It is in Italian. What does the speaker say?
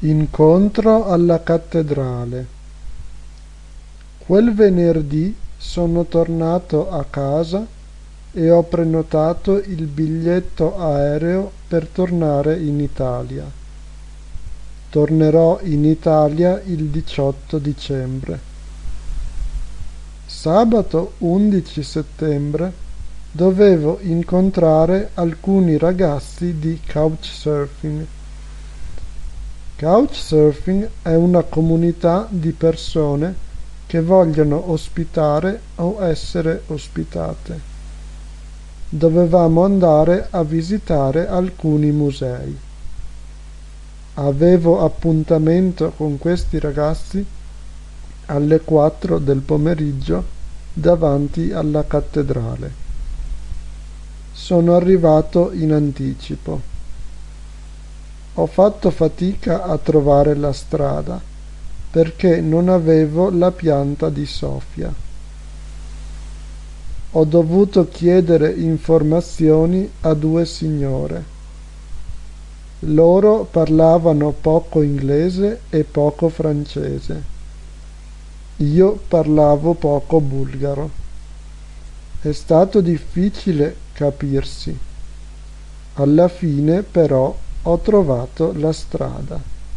Incontro alla cattedrale. Quel venerdì sono tornato a casa e ho prenotato il biglietto aereo per tornare in Italia. Tornerò in Italia il 18 dicembre. Sabato 11 settembre dovevo incontrare alcuni ragazzi di Couchsurfing Couchsurfing è una comunità di persone che vogliono ospitare o essere ospitate. Dovevamo andare a visitare alcuni musei. Avevo appuntamento con questi ragazzi alle 4 del pomeriggio davanti alla cattedrale. Sono arrivato in anticipo. Ho fatto fatica a trovare la strada perché non avevo la pianta di Sofia. Ho dovuto chiedere informazioni a due signore. Loro parlavano poco inglese e poco francese. Io parlavo poco bulgaro. È stato difficile capirsi. Alla fine però ho trovato la strada